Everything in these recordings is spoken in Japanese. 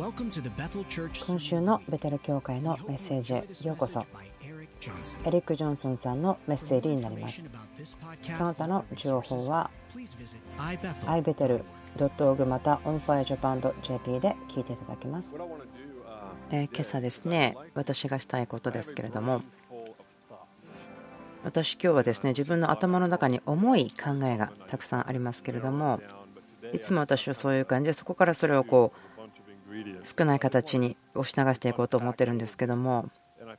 今週のベテル教会のメッセージへようこそ。エリック・ジョンソンさんのメッセージになります。その他の情報は ibetel.org また onfirejapan.jp で聞いていただけます。え今朝ですね私がしたいことですけれども私今日はですね自分の頭の中に重い考えがたくさんありますけれどもいつも私はそういう感じでそこからそれをこう少ない形に押し流していこうと思ってるんですけども今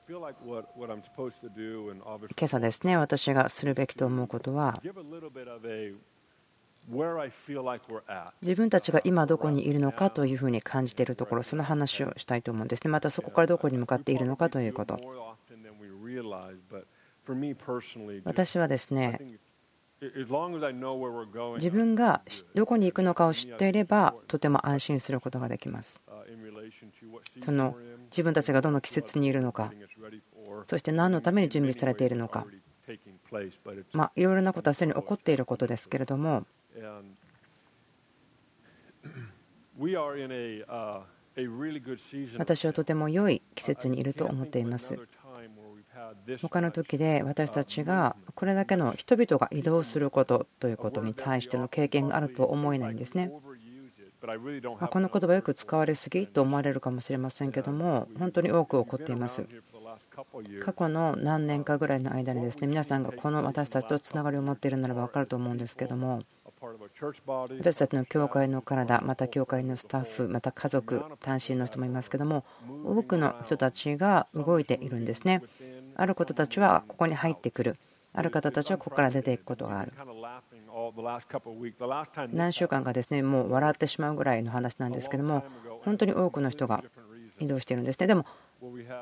朝ですね私がするべきと思うことは自分たちが今どこにいるのかというふうに感じているところその話をしたいと思うんですね。またそこからどこに向かっているのかということ。私はですね自分がどこに行くのかを知っていればとても安心することができます。その自分たちがどの季節にいるのか。そして何のために準備されているのか。まあいろいろなことはすでに起こっていることですけれども。私はとても良い季節にいると思っています他の時で私たちがこれだけの人々が移動することということに対しての経験があると思えないんですね。この言葉よく使われすぎと思われるかもしれませんけども本当に多く起こっています。過去の何年かぐらいの間にですね皆さんがこの私たちとつながりを持っているならば分かると思うんですけども私たちの教会の体また教会のスタッフまた家族単身の人もいますけども多くの人たちが動いているんですねあることたちはここに入ってくる。ある方たちはここから出ていくことがある。何週間かですねもう笑ってしまうぐらいの話なんですけども本当に多くの人が移動しているんですね。でも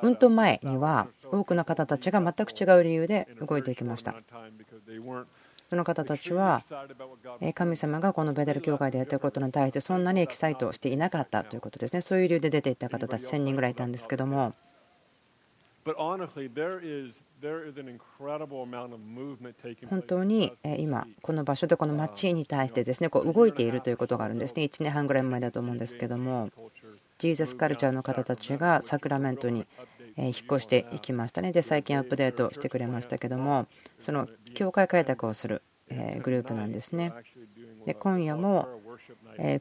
うんと前には多くの方たちが全く違う理由で動いていきました。その方たちは神様がこのベテル教会でやってることに対してそんなにエキサイトしていなかったということですね。そういう理由で出ていった方たち1000人ぐらいいたんですけども本当に今この場所でこの町に対してですねこう動いているということがあるんですね。1年半ぐらい前だと思うんですけどもジーザスカルチャーの方たちがサクラメントに引っ越していきましたね。で最近アップデートしてくれましたけどもその教会開拓をするグループなんですね。で今夜も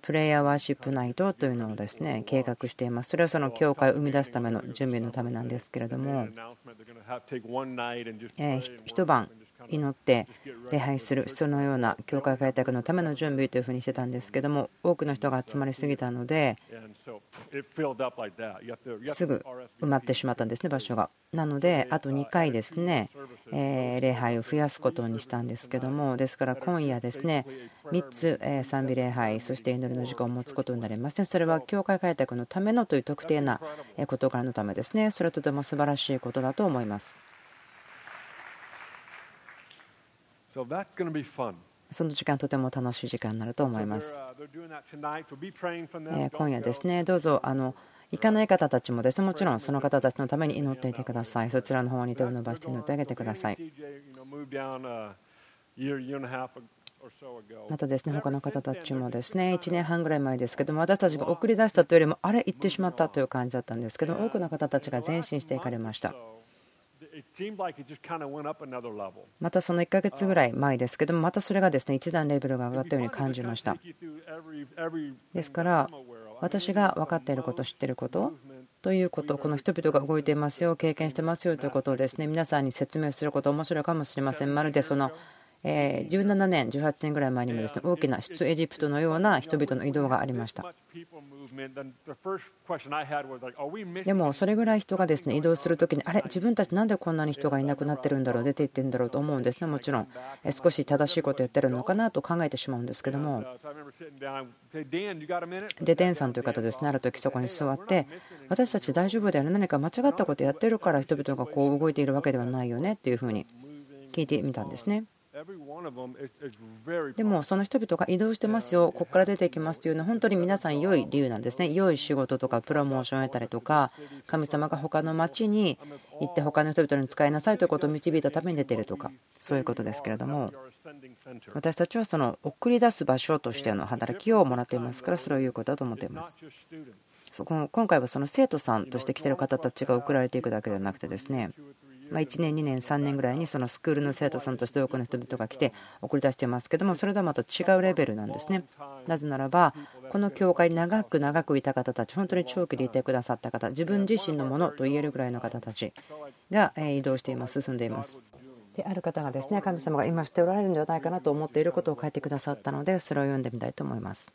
プレイヤーワーシップナイトというのをですね計画しています。それはその教会を生み出すための準備のためなんですけれども一晩祈って礼拝するそのような教会開拓のための準備というふうにしてたんですけども多くの人が集まりすぎたのですぐ埋まってしまったんですね場所が。なのであと2回ですね礼拝を増やすことにしたんですけどもですから今夜ですね3つ賛美礼拝そして祈りの時間を持つことになります。ねそれは教会開拓のためのという特定な事柄のためですね。それはとても素晴らしいことだと思います。その時間とても楽しい時間になると思います。今夜ですね、どうぞあの行かない方たちもです。ね、もちろんその方たちのために祈っていてください。そちらの方に手を伸ばして祈ってあげてください。またですね他の方たちもですね1年半ぐらい前ですけども私たちが送り出したというよりもあれ行ってしまったという感じだったんですけど多くの方たちが前進していかれました。またその1ヶ月ぐらい前ですけどもまたそれがですね一段レベルが上がったように感じましたですから私が分かっていること知っていることということこの人々が動いていますよ経験してますよということをですね皆さんに説明すること面白いかもしれませんまるでその17年、18年ぐらい前にもですね大きな出エジプトのような人々の移動がありました。でもそれぐらい人がですね移動するときにあれ自分たちなんでこんなに人がいなくなってるんだろう出ていってるんだろうと思うんですねもちろん少し正しいことを言ってるのかなと考えてしまうんですけどもでデンさんという方ですねある時そこに座って私たち大丈夫だよね何か間違ったことやってるから人々がこう動いているわけではないよねっていうふうに聞いてみたんですね。でもその人々が移動してますよ、ここから出ていきますというのは本当に皆さん良い理由なんですね。良い仕事とかプロモーションを得たりとか、神様が他の町に行って他の人々に使いなさいということを導いたために出ているとか、そういうことですけれども、私たちはその送り出す場所としての働きをもらっていますから、それを言うことだと思っています。今回はその生徒さんとして来てる方たちが送られていくだけではなくてですねま1年、2年、3年ぐらいにそのスクールの生徒さんとして多くの人々が来て送り出していますけどもそれとはまた違うレベルなんですね。なぜならばこの教会に長く長くいた方たち本当に長期でいてくださった方自分自身のものと言えるぐらいの方たちが移動しています進んでいます。である方がですね神様が今しておられるんではないかなと思っていることを書いてくださったのでそれを読んでみたいと思います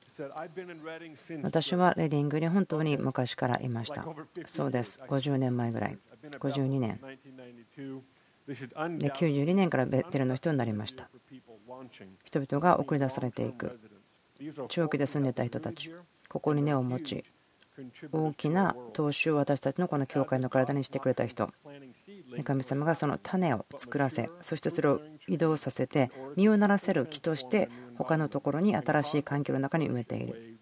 私はレディングに本当に昔からいましたそうです50年前ぐらい52年。で92年からベテルの人になりました。人々が送り出されていく。長期で住んでた人たち。ここに根を持ち大きな投資を私たちのこの教会の体にしてくれた人。神様がその種を作らせそしてそれを移動させて実をならせる木として他のところに新しい環境の中に埋めている。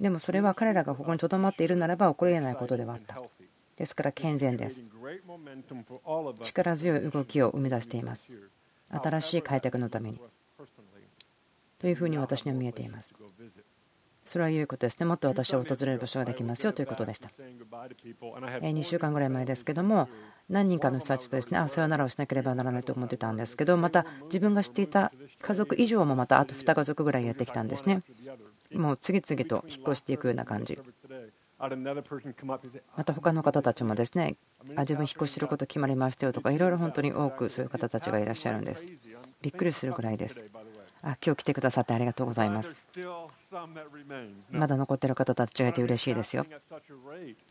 でもそれは彼らがここにとどまっているならば起こりえないことではあった。ですから健全です力強い動きを生み出しています新しい開拓のためにというふうに私には見えていますそれは良いことですね。もっと私は訪れる場所ができますよということでした。2週間ぐらい前ですけども、何人かの人たちとですね、あさよならをしなければならないと思ってたんですけど、また自分が知っていた家族以上もまたあと2家族ぐらいやってきたんですね。もう次々と引っ越していくような感じ。また他の方たちもですね、あ自分引っ越しすること決まりましたよとか、いろいろ本当に多くそういう方たちがいらっしゃるんです。びっくりするぐらいです。あ今日来てくださってありがとうございます。まだ残ってる方たちがいて嬉しいですよ。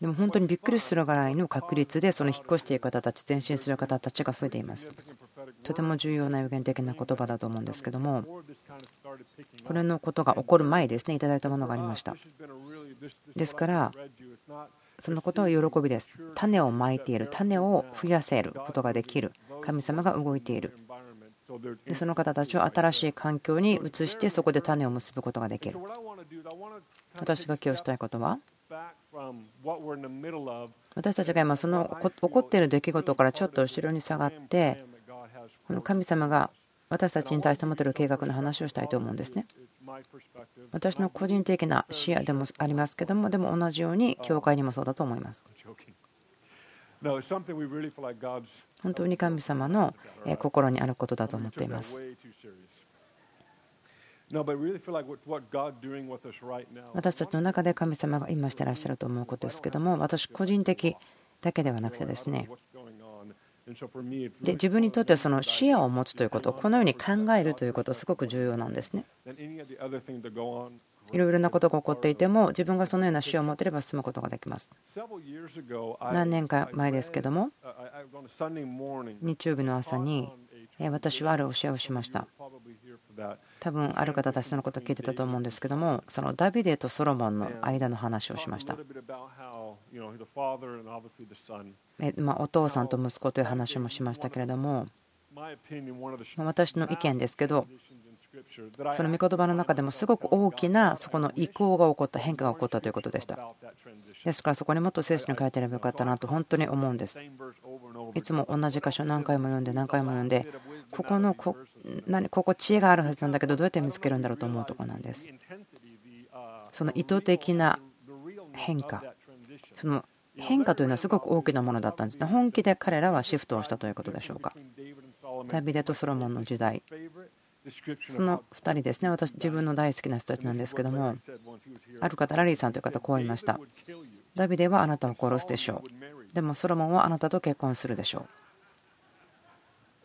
でも本当にびっくりするぐらいの確率でその引っ越していく方たち、前進する方たちが増えています。とても重要な予言的な言葉だと思うんですけども、これのことが起こる前ですね、いただいたものがありました。ですから、そのことは喜びです。種をまいている、種を増やせることができる、神様が動いている。でその方たちを新しい環境に移してそこで種を結ぶことができる私が今日したいことは私たちが今その起こっている出来事からちょっと後ろに下がってこの神様が私たちに対して持っている計画の話をしたいと思うんですね私の個人的な視野でもありますけどもでも同じように教会にもそうだと思います。本当に神様の心にあることだと思っています。私たちの中で神様が今してらっしゃると思うことですけども私個人的だけではなくてですねで自分にとってはその視野を持つということこのように考えるということすごく重要なんですね。いろいろなことが起こっていても自分がそのような死を持てれば進むことができます。何年か前ですけども日曜日の朝に私はある教えをしました。多分ある方たちそのことを聞いてたと思うんですけどもそのダビデとソロモンの間の話をしましたまお父さんと息子という話もしましたけれども私の意見ですけどその御言葉の中でもすごく大きなそこの移行が起こった変化が起こったということでした。ですからそこにもっと聖書に書いてればよかったなと本当に思うんです。いつも同じ箇所何回も読んで何回も読んでここのこ何ここ知恵があるはずなんだけどどうやって見つけるんだろうと思うところなんです。その意図的な変化その変化というのはすごく大きなものだったんですね本気で彼らはシフトをしたということでしょうかダビデとソロモンの時代その2人ですね、私、自分の大好きな人たちなんですけども、ある方、ラリーさんという方、こう言いました。ダビデはあなたを殺すでしょう。でも、ソロモンはあなたと結婚するでしょう。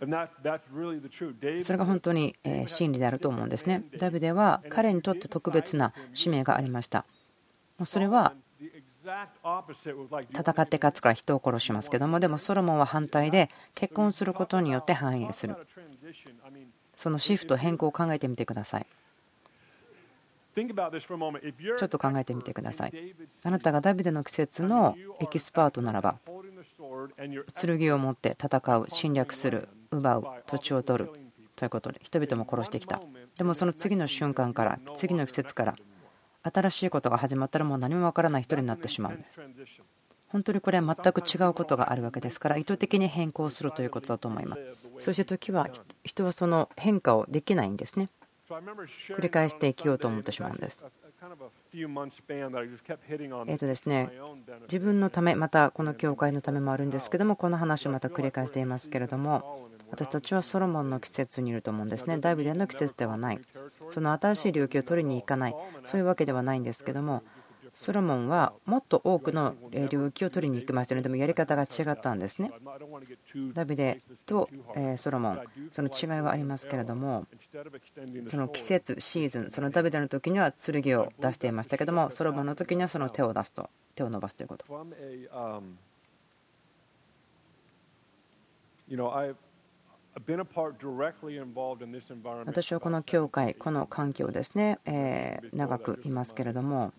それが本当に真理であると思うんですね。ダビデは彼にとって特別な使命がありました。それは戦って勝つから人を殺しますけどもでもソロモンは反対で結婚することによって繁栄する。そのシフト変更を考えてみてください。ちょっと考えてみてください。あなたがダビデの季節のエキスパートならば剣を持って戦う侵略する奪う土地を取るということで人々も殺してきた。でもその次の瞬間から次の季節から新しいことが始まったらもう何もわからない人になってしまうんです本当にこれは全く違うことがあるわけですから意図的に変更するということだと思いますそして時は人はその変化をできないんですね繰り返して生きようと思ってしまうんです。えっとですね、自分のため、またこの教会のためもあるんですけども、この話をまた繰り返していますけれども、私たちはソロモンの季節にいると思うんですね。ダビデの季節ではない。その新しい領域を取りに行かない、そういうわけではないんですけども、ソロモンはもっと多くの領域を取りに行きましたのでもやり方が違ったんですね。ダビデとソロモン、その違いはありますけれども、その季節、シーズン、そのダビデの時には剣を出していましたけども、ソロモンの時にはその手を出すと、手を伸ばすということ。私はこの教会、この環境ですね、え長くいますけれども、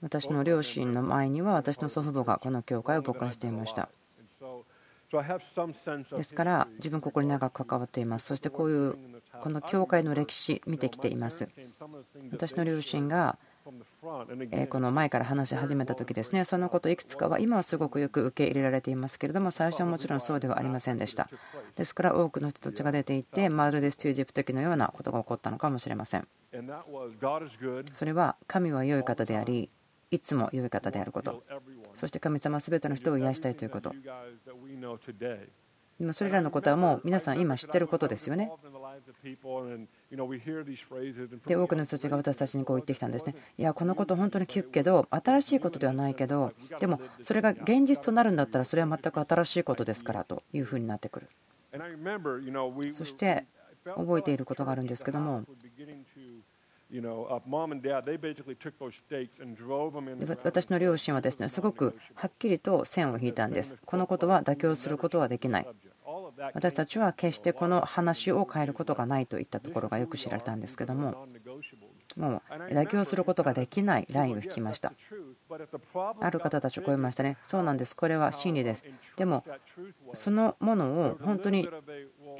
私の両親の前には私の祖父母がこの教会を牧会していました。ですから自分ここに長く関わっています。そしてこういうこの教会の歴史見てきています。私の両親がこの前から話し始めた時ですねそのこといくつかは今はすごくよく受け入れられていますけれども最初はもちろんそうではありませんでした。ですから多くの人たちが出ていてまるでステュージプ時のようなことが起こったのかもしれません。それは神は良い方でありいつも良い方であること。そして神様は全ての人を癒したいということ。それらのことはもう皆さん今知ってることですよね。で多くの人たちが私たちにこう言ってきたんですね。いやこのこと本当に聞くけど新しいことではないけどでもそれが現実となるんだったらそれは全く新しいことですからというふうになってくる。そして覚えていることがあるんですけども私の両親はですねすごくはっきりと線を引いたんです。このことは妥協することはできない。私たちは決してこの話を変えることがないといったところがよく知られたんですけどももう妥協することができないラインを引きました。ある方たちを超えましたね。そうなんです。これは真理です。でもそのものを本当に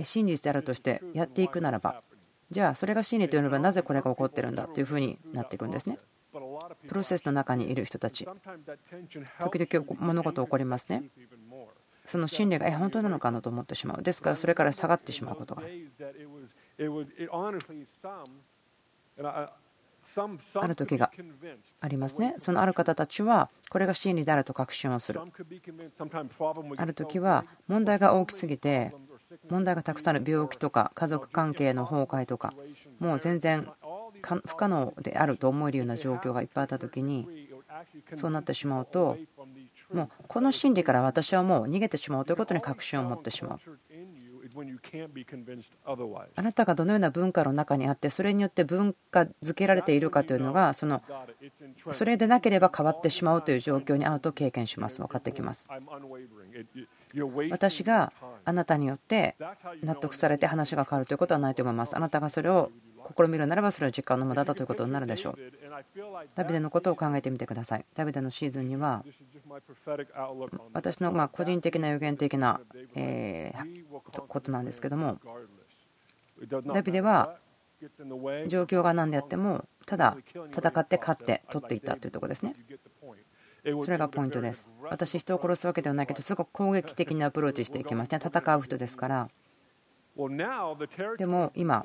真実であるとしてやっていくならばじゃあそれが真理というのはなぜこれが起こってるんだというふうになっていくんですね。プロセスの中にいる人たち、時々物事起こりますね。その真理がえ本当なのかなと思ってしまう。ですからそれから下がってしまうことがある時がありますね。そのある方たちはこれが真理であると確信をする。ある時は問題が大きすぎて問題がたくさんある病気とか家族関係の崩壊とかもう全然不可能であると思えるような状況がいっぱいあった時にそうなってしまうともうこの心理から私はもう逃げてしまうということに確信を持ってしまう。あなたがどのような文化の中にあってそれによって文化づけられているかというのがそのそれでなければ変わってしまうという状況に遭うと経験します。分かってきます。私があなたによって納得されて話が変わるということはないと思います。あなたがそれを試みるならばそれは時間の無駄だということになるでしょう。ダビデのことを考えてみてください。ダビデのシーズンには私のま個人的な予言的なえことなんですけどもダビデは状況が何であってもただ戦って勝って取っていったというところですね。それがポイントです。私人を殺すわけではないけどすごく攻撃的にアプローチしていきますね。戦う人ですから。でも今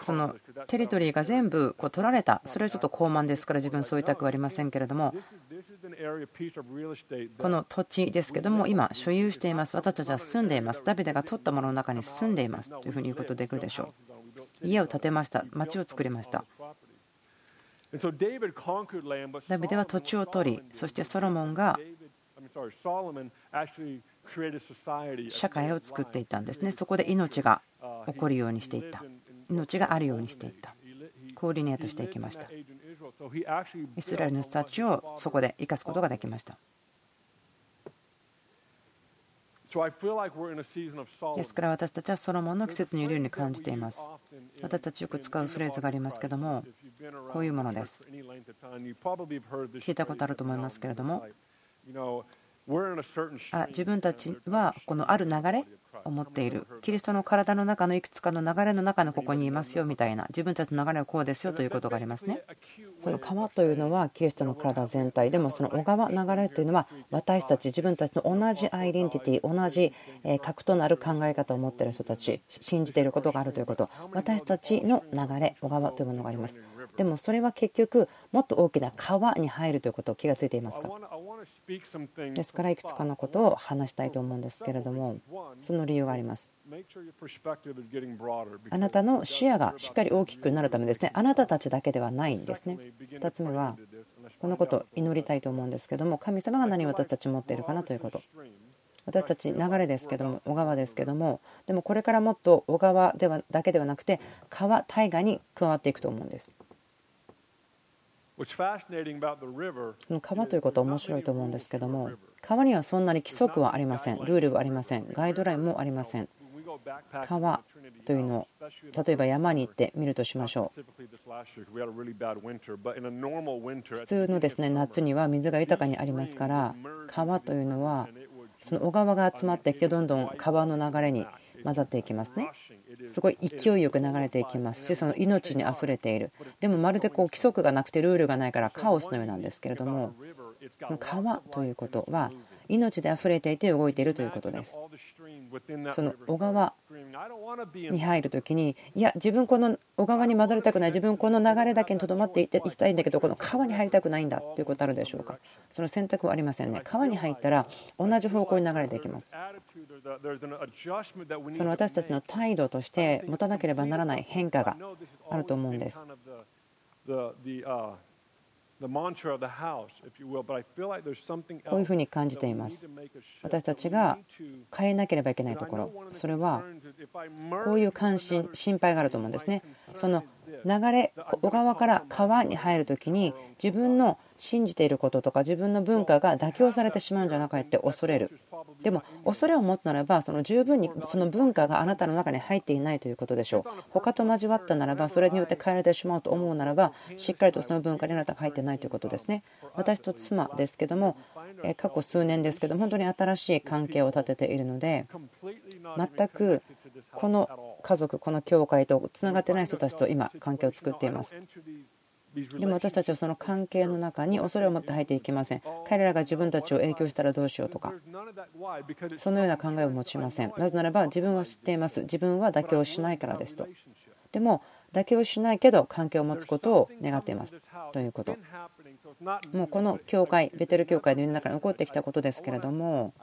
そのテリトリーが全部こう取られた、それはちょっと高慢ですから自分そう言いたくはありませんけれども、この土地ですけども、今、所有しています、私たちは住んでいます、ダビデが取ったものの中に住んでいますというふうに言うことできるでしょう。家を建てました、町を作りました。ダビデは土地を取り、そしてソロモンが社会を作っていたんですね、そこで命が起こるようにしていった。命があるようにしていった。コーディネートしていきました。イスラエルの人たちをそこで生かすことができました。ですから私たちはソロモンの季節にいるように感じています。私たちよく使うフレーズがありますけどもこういうものです。聞いたことあると思いますけれどもあ自分たちはこのある流れを持っている。キリストの体の中のいくつかの流れの中のここにいますよみたいな。自分たちの流れはこうですよということがありますね。その川というのはキリストの体全体。でもその小川流れというのは私たち自分たちの同じアイデンティティ同じ核となる考え方を持っている人たち信じていることがあるということ。私たちの流れ小川というものがあります。でもそれは結局もっと大きな川に入るということを気がついていますか？ですからいくつかのことを話したいと思うんですけれどもその理由があります。あなたの視野がしっかり大きくなるためですね。あなたたちだけではないんですね。2つ目はこのことを祈りたいと思うんですけども神様が何を私たち持っているかなということ。私たち流れですけども小川ですけどもでもこれからもっと小川ではだけではなくて川大河に加わっていくと思うんです川ということは面白いと思うんですけども川にはそんなに規則はありません。ルールはありません。ガイドラインもありません。川というのを例えば山に行ってみるとしましょう。普通のですね夏には水が豊かにありますから川というのはその小川が集まってきてどんどん川の流れに混ざっていきますね。すごい勢いよく流れていきますしその命にあふれている。でもまるでこう規則がなくてルールがないからカオスのようなんですけれどもその川ということは命であふれていて動いているということです。その小川に入る時にいや自分この小川に戻りたくない。自分この流れだけにとどまっていきたいんだけどこの川に入りたくないんだということあるでしょうか。その選択はありませんね。川に入ったら同じ方向に流れていきます。その私たちの態度として持たなければならない変化があると思うんですこういうふうに感じています。私たちが変えなければいけないところ、それはこういう関心、心配があると思うんですね。その流れ、小川から川に入るときに自分の信じていることとか自分の文化が妥協されてしまうんじゃなくて恐れる。でも恐れを持つならばその十分にその文化があなたの中に入っていないということでしょう。他と交わったならばそれによって変えられてしまうと思うならばしっかりとその文化にあなたが入っていないということですね。私と妻ですけども過去数年ですけど本当に新しい関係を立てているので全くこの家族この教会とつながってない人たちと今関係を作っています。でも私たちはその関係の中に恐れを持って入っていけません。彼らが自分たちを影響したらどうしようとか。そのような考えを持ちません。なぜならば自分は知っています。自分は妥協しないからですと。でも妥協しないけど関係を持つことを願っています。ということ。もうこの教会ベテル教会の世の中に起こってきたことですけれども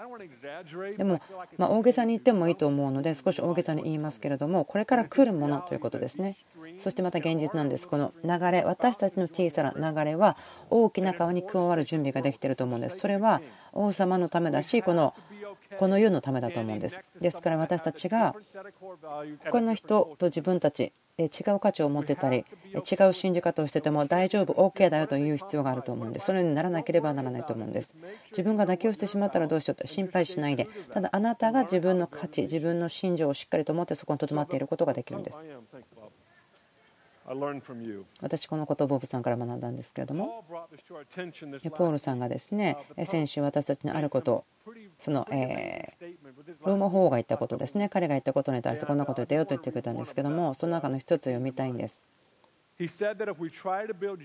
でもま大げさに言ってもいいと思うので少し大げさに言いますけれどもこれから来るものということですね。そしてまた現実なんです。この流れ私たちの小さな流れは大きな川に加わる準備ができていると思うんです。それは王様のためだしこのこの世のためだと思うんです。ですから私たちが他の人と自分たち違う価値を持ってたり違う信じ方をしてても大丈夫 OK だよという必要があると思うんですそのようにならなければならないと思うんです。自分が妥協してしまったらどうしようと心配しないで。ただあなたが自分の価値自分の信条をしっかりと持ってそこにとどまっていることができるんです私このことをボブさんから学んだんですけれども。ポールさんがですね先週私たちのあることそのえローマ法王が言ったことですね。彼が言ったことに対してこんなこと言ったよと言ってくれたんですけどもその中の一つを読みたいんです。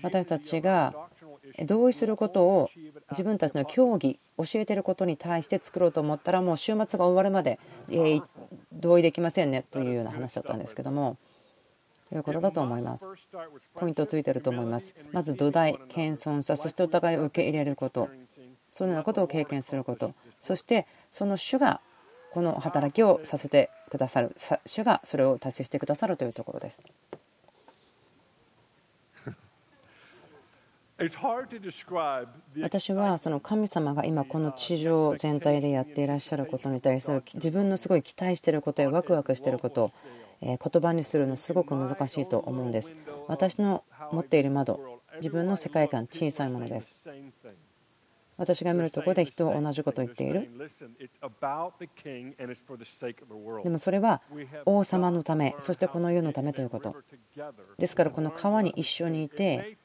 私たちが同意することを自分たちの教義教えてることに対して作ろうと思ったらもう週末が終わるまで同意できませんねというような話だったんですけども。ということだと思います。ポイントついてると思います。まず土台、謙遜さ、そしてお互いを受け入れること、そのようなことを経験すること、そしてその主がこの働きをさせてくださる、主がそれを達成してくださるというところです。私はその神様が今この地上全体でやっていらっしゃることに対する自分のすごい期待していることやワクワクしていること言葉にするのすごく難しいと思うんです。私の持っている窓自分の世界観小さいものです。私が見るところで人は同じことを言っている。でもそれは王様のためそしてこの世のためということ。ですからこの川に一緒にいて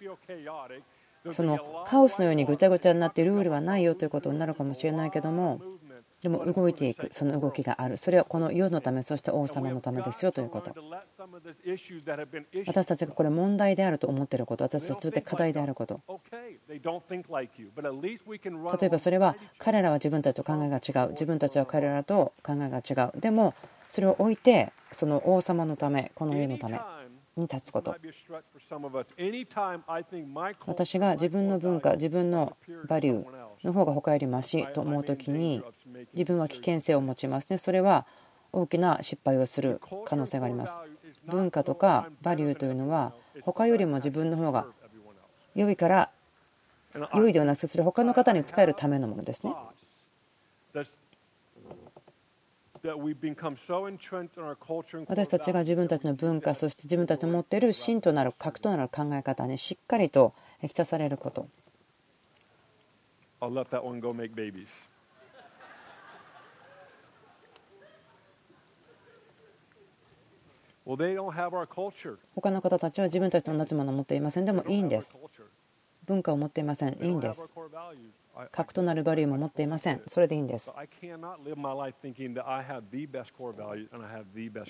そのカオスのようにぐちゃぐちゃになってルールはないよということになるかもしれないけどもでも動いていくその動きがある。それはこの世のためそして王様のためですよということ。私たちがこれ問題であると思っていること私たちにとって課題であること。例えばそれは彼らは自分たちと考えが違う。自分たちは彼らと考えが違う。でもそれを置いてその王様のためこの世のため。に立つこと。私が自分の文化自分のバリューの方が他よりましと思う時に自分は危険性を持ちますね。それは大きな失敗をする可能性があります。文化とかバリューというのは他よりも自分の方が良いから良いではなくそれ他の方に使えるためのものですね私たちが自分たちの文化そして自分たちの持っている真となる核となる考え方にしっかりと引き出されること。他の方たちは自分たちと同じものを持っていません。でもいいんです文化を持っていませんいいんです核となるバリューも持っていません。それでいいんです。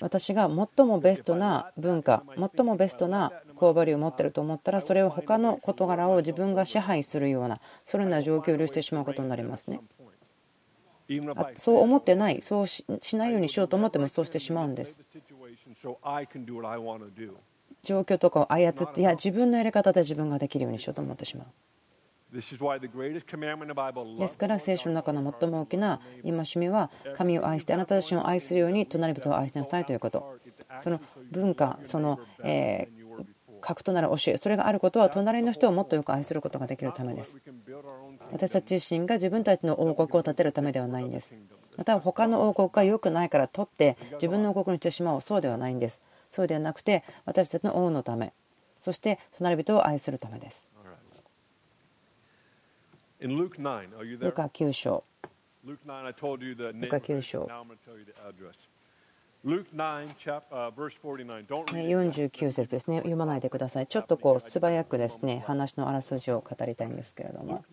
私が最もベストな文化、最もベストなコアバリューを持っていると思ったら、それを他の事柄を自分が支配するような、そのような状況を許してしまうことになりますね。そう思ってない、そうしないようにしようと思ってもそうしてしまうんです。状況とかを操って、いや、自分のやり方で自分ができるようにしようと思ってしまう。ですから聖書の中の最も大きな戒めは神を愛してあなた自身を愛するように隣人を愛しなさいということ。その文化そのえ核となる教えそれがあることは隣の人をもっとよく愛することができるためです。私たち自身が自分たちの王国を建てるためではないんです。また他の王国が良くないから取って自分の王国にしてしまおう。そうではないんですそうではなくて私たちの王のためそして隣人を愛するためです。ルカ9章。ルカ9章。49節ですね、読まないでください。ちょっとこう素早くですね話のあらすじを語りたいんですけれども、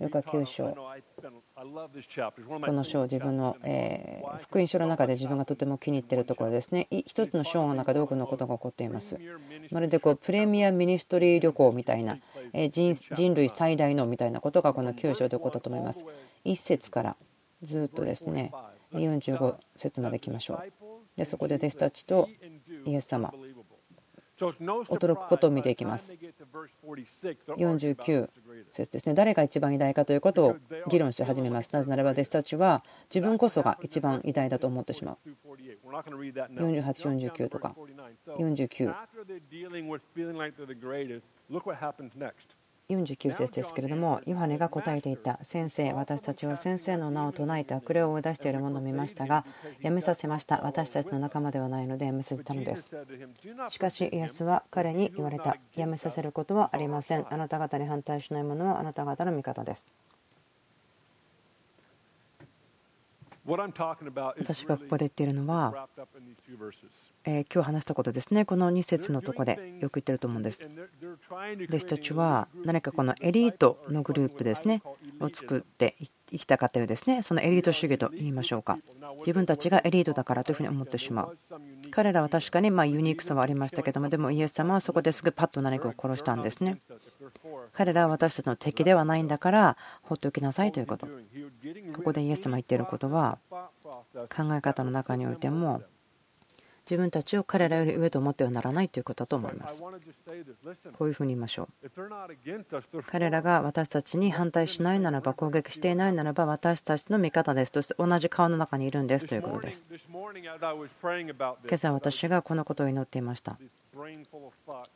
ルカ9章、この章、自分の、え福音書の中で自分がとても気に入っているところですね、一つの章の中で多くのことが起こっています。まるでこうプレミアミニストリー旅行みたいな、人類最大のみたいなことがこの9章ということだと思います。1節からずっとですね、45節まで来ましょう。でそこで弟子たちとイエス様驚くことを見ていきます。49節ですね。誰が一番偉大かということを議論し始めます。なぜならば弟子たちは自分こそが一番偉大だと思ってしまう。48、49とか49。49節ですけれども、ヨハネが答えていた、先生、私たちは先生の名を唱えて悪霊を追い出しているものを見ましたが、やめさせました。私たちの仲間ではないのでやめさせたのです。しかし、イエスは彼に言われた。やめさせることはありません。あなた方に反対しないものはあなた方の味方です。私がここで言っているのは、え今日話したことですね、この2節のとこでよく言ってると思うんです。弟子たちは何かこのエリートのグループですね、を作って生きたかったようですね、そのエリート主義と言いましょうか。自分たちがエリートだからというふうに思ってしまう。彼らは確かにまユニークさはありましたけども、でもイエス様はそこですぐパッと何かを殺したんですね。彼らは私たちの敵ではないんだから放っておきなさいということ。ここでイエス様言っていることは考え方の中においても自分たちを彼らより上と思ってはならないということだと思います。こういうふうに言いましょう。彼らが私たちに反対しないならば、攻撃していないならば、私たちの味方ですとして同じ川の中にいるんですということです。今朝私がこのことを祈っていました。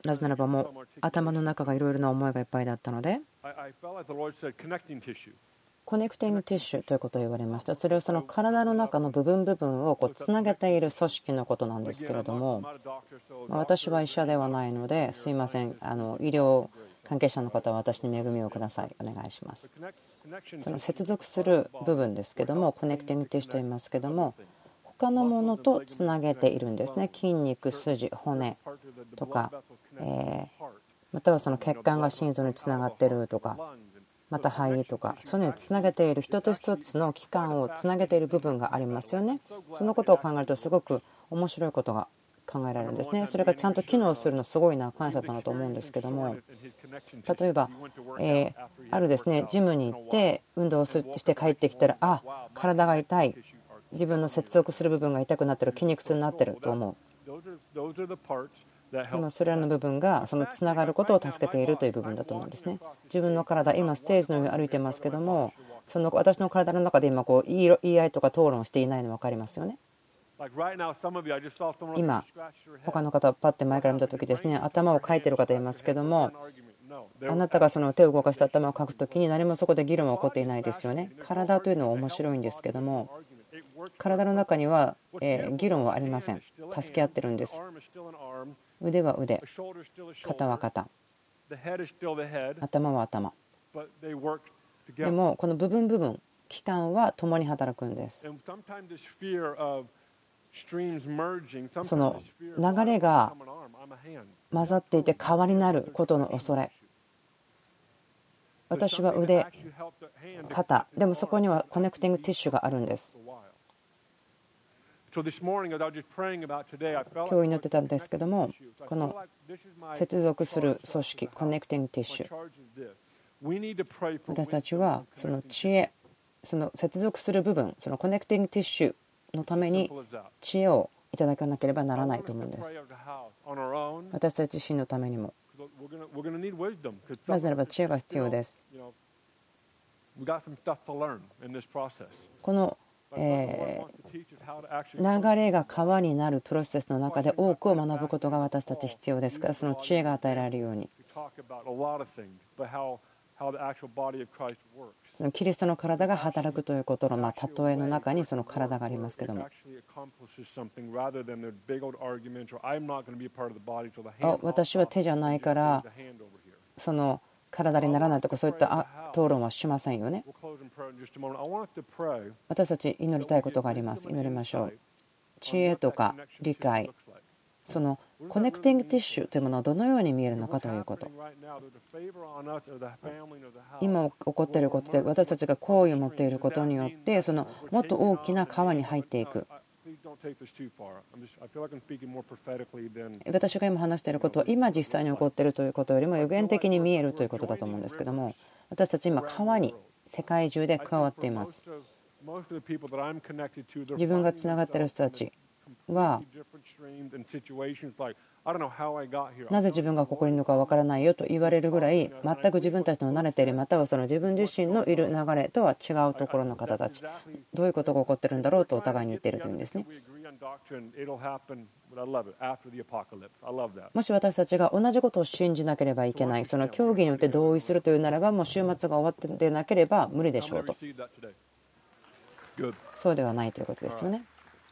なぜならばもう頭の中がいろいろな思いがいっぱいだったので。 connecting tissue ということを言われました。それはその体の中の部分部分をこうつなげている組織のことなんですけれども私は医者ではないのですいませんあの医療関係者の方は私に恵みをくださいお願いしますその接続する部分ですけども connecting tissue と言いますけども他のものとつなげているんですね筋肉筋骨とか、えまたはその血管が心臓につながってるとかまた肺とかそういうのにつなげている一つ一つの器官をつなげている部分がありますよね。そのことを考えるとすごく面白いことが考えられるんですね。それがちゃんと機能するのすごいな感謝だなと思うんですけども。例えば、えあるですねジムに行って運動して帰ってきたらあ体が痛い。自分の接続する部分が痛くなってる筋肉痛になってると思う。今それらの部分がそのつながることを助けているという部分だと思うんですね。自分の体今ステージの上歩いてますけどもその私の体の中で今こう言い合いとか討論していないの分かりますよね。今他の方パッて前から見た時ですね頭をかいてる方いますけどもあなたがその手を動かして頭をかく時に何もそこで議論は起こっていないですよね。体というのは面白いんですけども体の中には議論はありません。助け合ってるんです。腕は腕。肩は肩。頭は頭。でもこの部分部分器官は共に働くんです。その流れが混ざっていて川になることの恐れ。私は腕肩。でもそこには connecting tissue があるんです今日祈ってたんですけどもこの接続する組織 connecting tissue 私たちはその知恵その接続する部分その connecting tissue のために知恵をいただかなければならないと思うんです。私たち自身のためにも。なぜならば知恵が必要です。このえ流れが川になるプロセスの中で多くを学ぶことが私たち必要ですからその知恵が与えられるように。そのキリストの体が働くということのま例えの中にその体がありますけども。私は手じゃないからその体にならないとかそういった討論はしませんよね。私たち祈りたいことがあります。祈りましょう。知恵とか理解。その connecting tissue というものはどのように見えるのかということ。今起こっていることで私たちが好意を持っていることによってそのもっと大きな川に入っていく。私が今話していることは今実際に起こっているということよりも予言的に見えるということだと思うんですけども私たち今川に世界中で加わっています。自分がつながっている人たちはなぜ自分がここにいるのか分からないよと言われるぐらい全く自分たちの慣れているまたはその自分自身のいる流れとは違うところの方たち。どういうことが起こってるんだろうとお互いに言っているというんですね。もし私たちが同じことを信じなければいけないその教義によって同意するというならばもう週末が終わってなければ無理でしょうと。そうではないということですよね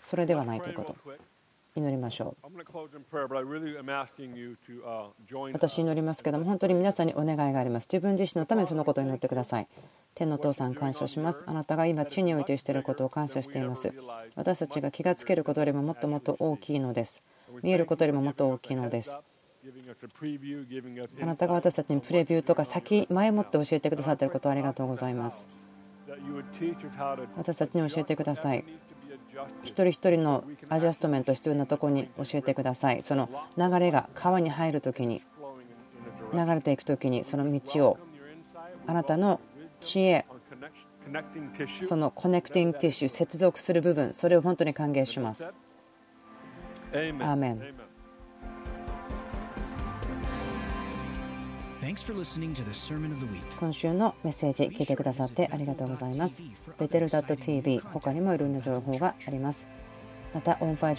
それではないということ。祈りましょう。私祈りますけども本当に皆さんにお願いがあります。自分自身のためにそのことを祈ってください。天の父さん感謝します。あなたが今地においてしていることを感謝しています。私たちが気がつけることよりももっともっと大きいのです。見えることよりももっと大きいのです。あなたが私たちにプレビューとか先前もって教えてくださっていることをありがとうございます。私たちに教えてください一人一人のアジャストメント必要なところに教えてください。その流れが川に入る時に流れていく時にその道をあなたの知恵その connecting tissue 接続する部分それを本当に歓迎します。アーメン今週のメッセージ聞いてくださってありがとうございます。ベテルダット TV 他にもいろんな情報があります。また、オンファイ